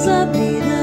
Deus abrirá.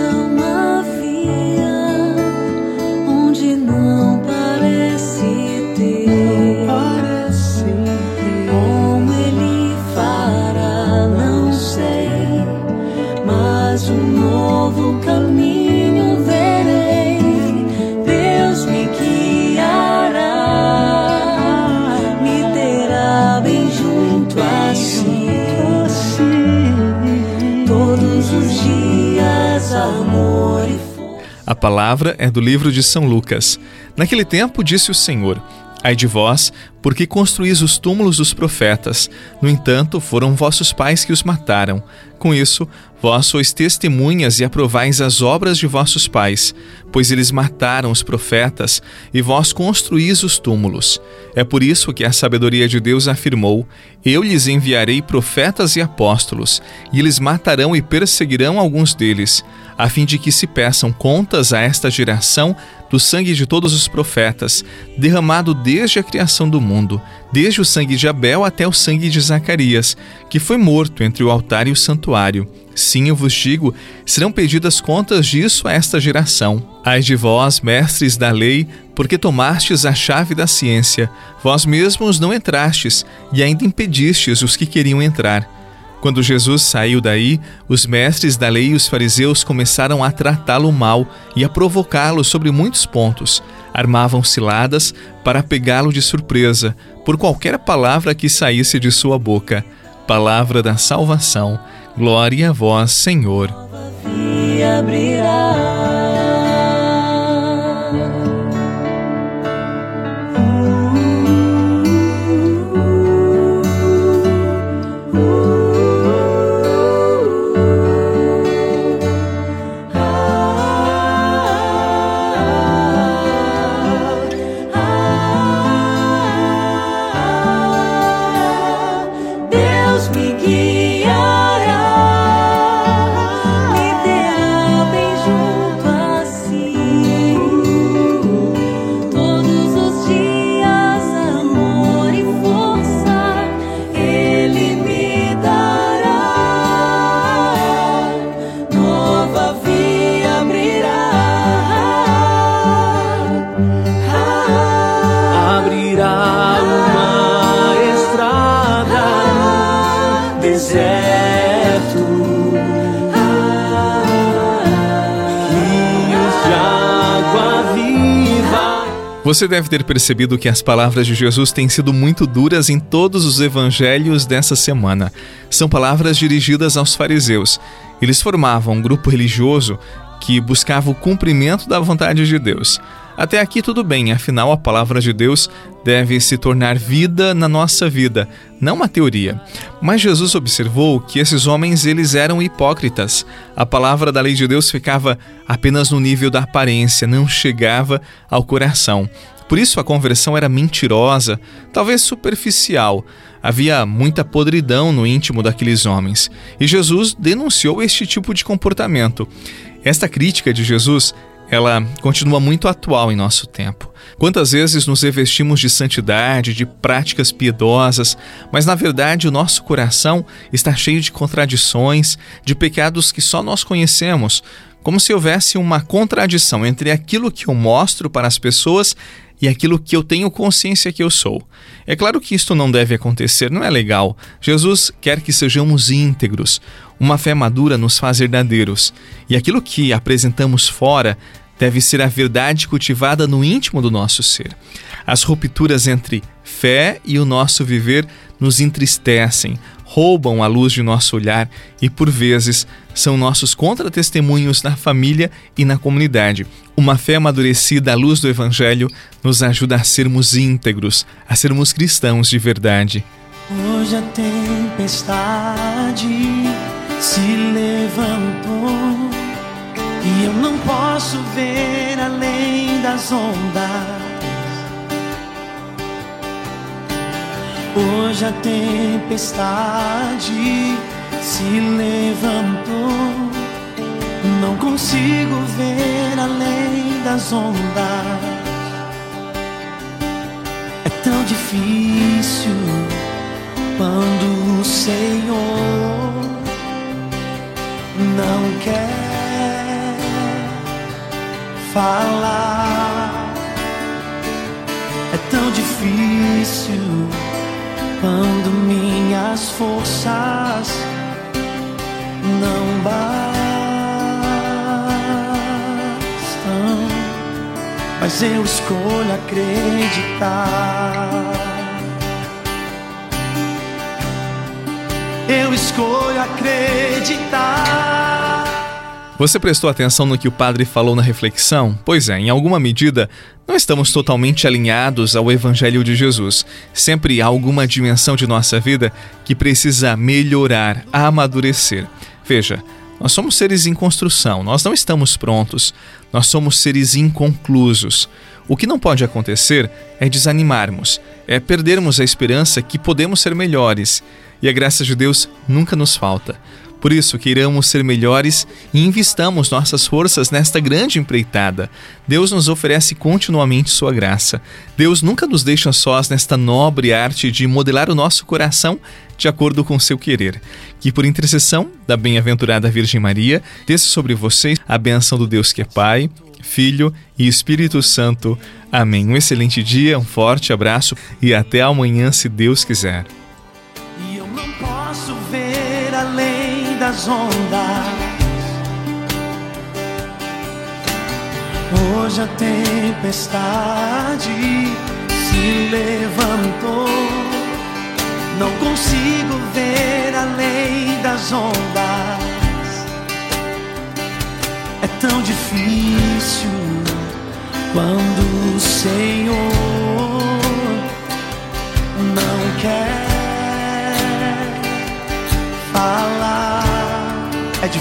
A palavra é do livro de São Lucas. Naquele tempo disse o Senhor: Ai de vós, porque construís os túmulos dos profetas. No entanto, foram vossos pais que os mataram. Com isso, vós sois testemunhas e aprovais as obras de vossos pais, pois eles mataram os profetas e vós construís os túmulos. É por isso que a sabedoria de Deus afirmou: Eu lhes enviarei profetas e apóstolos, e eles matarão e perseguirão alguns deles a fim de que se peçam contas a esta geração do sangue de todos os profetas, derramado desde a criação do mundo, desde o sangue de Abel até o sangue de Zacarias, que foi morto entre o altar e o santuário. Sim, eu vos digo, serão pedidas contas disso a esta geração. Ai de vós, mestres da lei, porque tomastes a chave da ciência, vós mesmos não entrastes, e ainda impedistes os que queriam entrar. Quando Jesus saiu daí, os mestres da lei e os fariseus começaram a tratá-lo mal e a provocá-lo sobre muitos pontos. Armavam ciladas para pegá-lo de surpresa por qualquer palavra que saísse de sua boca. Palavra da salvação. Glória a vós, Senhor. Você deve ter percebido que as palavras de Jesus têm sido muito duras em todos os evangelhos dessa semana. São palavras dirigidas aos fariseus. Eles formavam um grupo religioso que buscava o cumprimento da vontade de Deus. Até aqui tudo bem, afinal a palavra de Deus deve se tornar vida na nossa vida, não uma teoria. Mas Jesus observou que esses homens eles eram hipócritas. A palavra da lei de Deus ficava apenas no nível da aparência, não chegava ao coração. Por isso a conversão era mentirosa, talvez superficial. Havia muita podridão no íntimo daqueles homens. E Jesus denunciou este tipo de comportamento. Esta crítica de Jesus ela continua muito atual em nosso tempo. Quantas vezes nos revestimos de santidade, de práticas piedosas, mas na verdade o nosso coração está cheio de contradições, de pecados que só nós conhecemos, como se houvesse uma contradição entre aquilo que eu mostro para as pessoas e aquilo que eu tenho consciência que eu sou. É claro que isto não deve acontecer, não é legal. Jesus quer que sejamos íntegros. Uma fé madura nos faz verdadeiros. E aquilo que apresentamos fora deve ser a verdade cultivada no íntimo do nosso ser. As rupturas entre fé e o nosso viver nos entristecem, roubam a luz de nosso olhar e, por vezes, são nossos contratestemunhos na família e na comunidade. Uma fé amadurecida à luz do Evangelho nos ajuda a sermos íntegros, a sermos cristãos de verdade. Hoje a tempestade se levantou e eu não posso ver além das ondas. Hoje a tempestade se levantou. Não consigo ver além das ondas. É tão difícil quando o Senhor não quer falar. É tão difícil quando minhas forças não bastam. Mas eu escolho acreditar. Eu escolho acreditar. Você prestou atenção no que o padre falou na reflexão? Pois é, em alguma medida, não estamos totalmente alinhados ao Evangelho de Jesus. Sempre há alguma dimensão de nossa vida que precisa melhorar, amadurecer. Veja, nós somos seres em construção, nós não estamos prontos, nós somos seres inconclusos. O que não pode acontecer é desanimarmos, é perdermos a esperança que podemos ser melhores. E a graça de Deus nunca nos falta. Por isso, queiramos ser melhores e investamos nossas forças nesta grande empreitada. Deus nos oferece continuamente sua graça. Deus nunca nos deixa sós nesta nobre arte de modelar o nosso coração de acordo com seu querer. Que por intercessão da bem-aventurada Virgem Maria, desça sobre vocês a benção do Deus que é Pai, Filho e Espírito Santo. Amém. Um excelente dia, um forte abraço e até amanhã, se Deus quiser. Das ondas. Hoje a tempestade se levantou. Não consigo ver além das ondas. É tão difícil quando o Senhor não quer